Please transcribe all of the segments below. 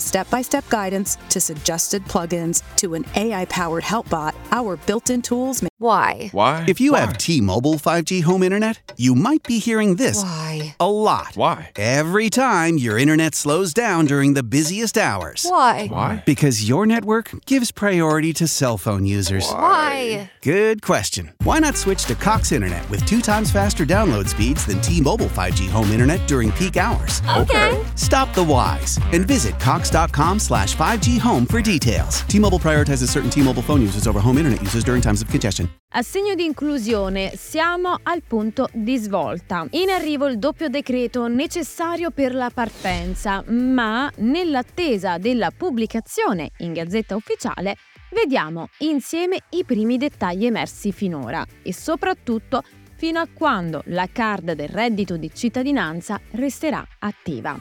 step by step guidance to suggested plugins to an AI powered help bot, our built in tools make Why? Why? If you Why? have T-Mobile 5G home internet, you might be hearing this Why? a lot. Why? Every time your internet slows down during the busiest hours. Why? Why? Because your network gives priority to cell phone users. Why? Good question. Why not switch to Cox Internet with two times faster download speeds than T-Mobile 5G home internet during peak hours? Okay. Stop the whys and visit cox.com slash 5G home for details. T-Mobile prioritizes certain T-Mobile phone users over home internet users during times of congestion. A segno di inclusione siamo al punto di svolta. In arrivo il doppio decreto necessario per la partenza, ma nell'attesa della pubblicazione in Gazzetta Ufficiale vediamo insieme i primi dettagli emersi finora e soprattutto fino a quando la card del reddito di cittadinanza resterà attiva.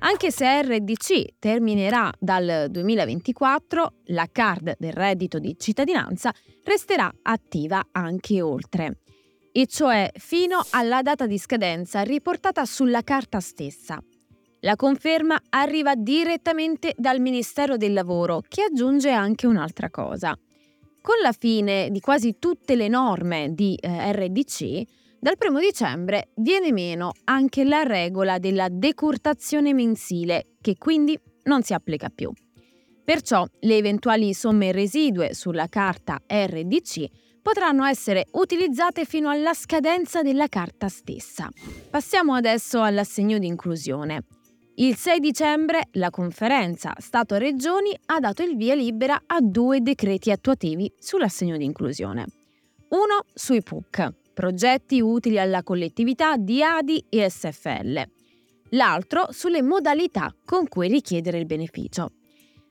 Anche se RDC terminerà dal 2024, la card del reddito di cittadinanza resterà attiva anche oltre, e cioè fino alla data di scadenza riportata sulla carta stessa. La conferma arriva direttamente dal Ministero del Lavoro, che aggiunge anche un'altra cosa. Con la fine di quasi tutte le norme di eh, RDC, dal 1 dicembre viene meno anche la regola della decurtazione mensile, che quindi non si applica più. Perciò le eventuali somme residue sulla carta RDC potranno essere utilizzate fino alla scadenza della carta stessa. Passiamo adesso all'assegno di inclusione. Il 6 dicembre la conferenza Stato-Regioni ha dato il via libera a due decreti attuativi sull'assegno di inclusione. Uno sui PUC, progetti utili alla collettività di ADI e SFL. L'altro sulle modalità con cui richiedere il beneficio.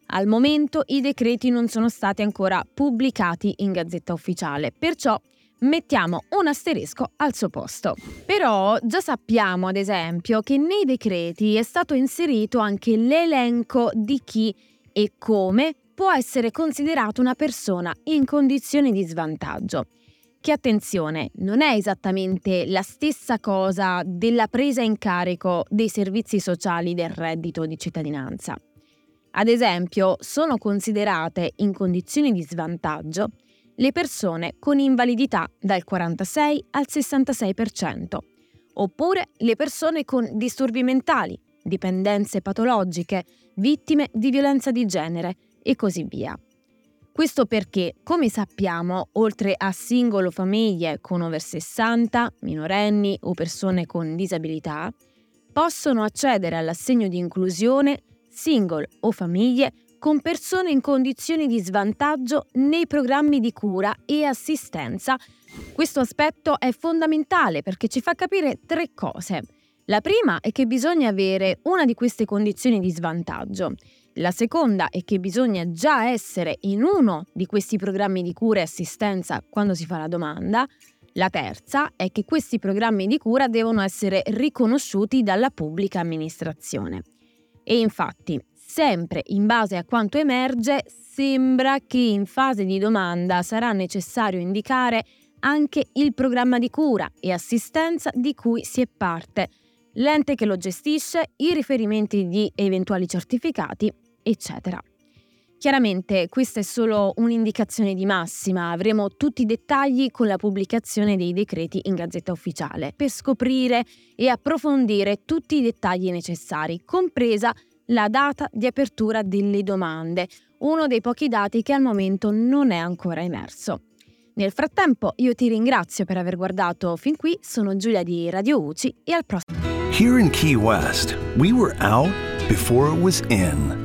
Al momento i decreti non sono stati ancora pubblicati in Gazzetta Ufficiale, perciò mettiamo un asterisco al suo posto. Però già sappiamo, ad esempio, che nei decreti è stato inserito anche l'elenco di chi e come può essere considerato una persona in condizioni di svantaggio. Che attenzione, non è esattamente la stessa cosa della presa in carico dei servizi sociali del reddito di cittadinanza. Ad esempio, sono considerate in condizioni di svantaggio le persone con invalidità dal 46 al 66%, oppure le persone con disturbi mentali, dipendenze patologiche, vittime di violenza di genere e così via. Questo perché, come sappiamo, oltre a singolo famiglie con over 60, minorenni o persone con disabilità, possono accedere all'assegno di inclusione single o famiglie con persone in condizioni di svantaggio nei programmi di cura e assistenza. Questo aspetto è fondamentale perché ci fa capire tre cose. La prima è che bisogna avere una di queste condizioni di svantaggio. La seconda è che bisogna già essere in uno di questi programmi di cura e assistenza quando si fa la domanda. La terza è che questi programmi di cura devono essere riconosciuti dalla pubblica amministrazione. E infatti, sempre in base a quanto emerge, sembra che in fase di domanda sarà necessario indicare anche il programma di cura e assistenza di cui si è parte, l'ente che lo gestisce, i riferimenti di eventuali certificati, eccetera. Chiaramente questa è solo un'indicazione di massima, avremo tutti i dettagli con la pubblicazione dei decreti in Gazzetta Ufficiale per scoprire e approfondire tutti i dettagli necessari, compresa la data di apertura delle domande, uno dei pochi dati che al momento non è ancora emerso. Nel frattempo io ti ringrazio per aver guardato fin qui, sono Giulia di Radio UCI e al prossimo. Here in Key West, we were out before it was in.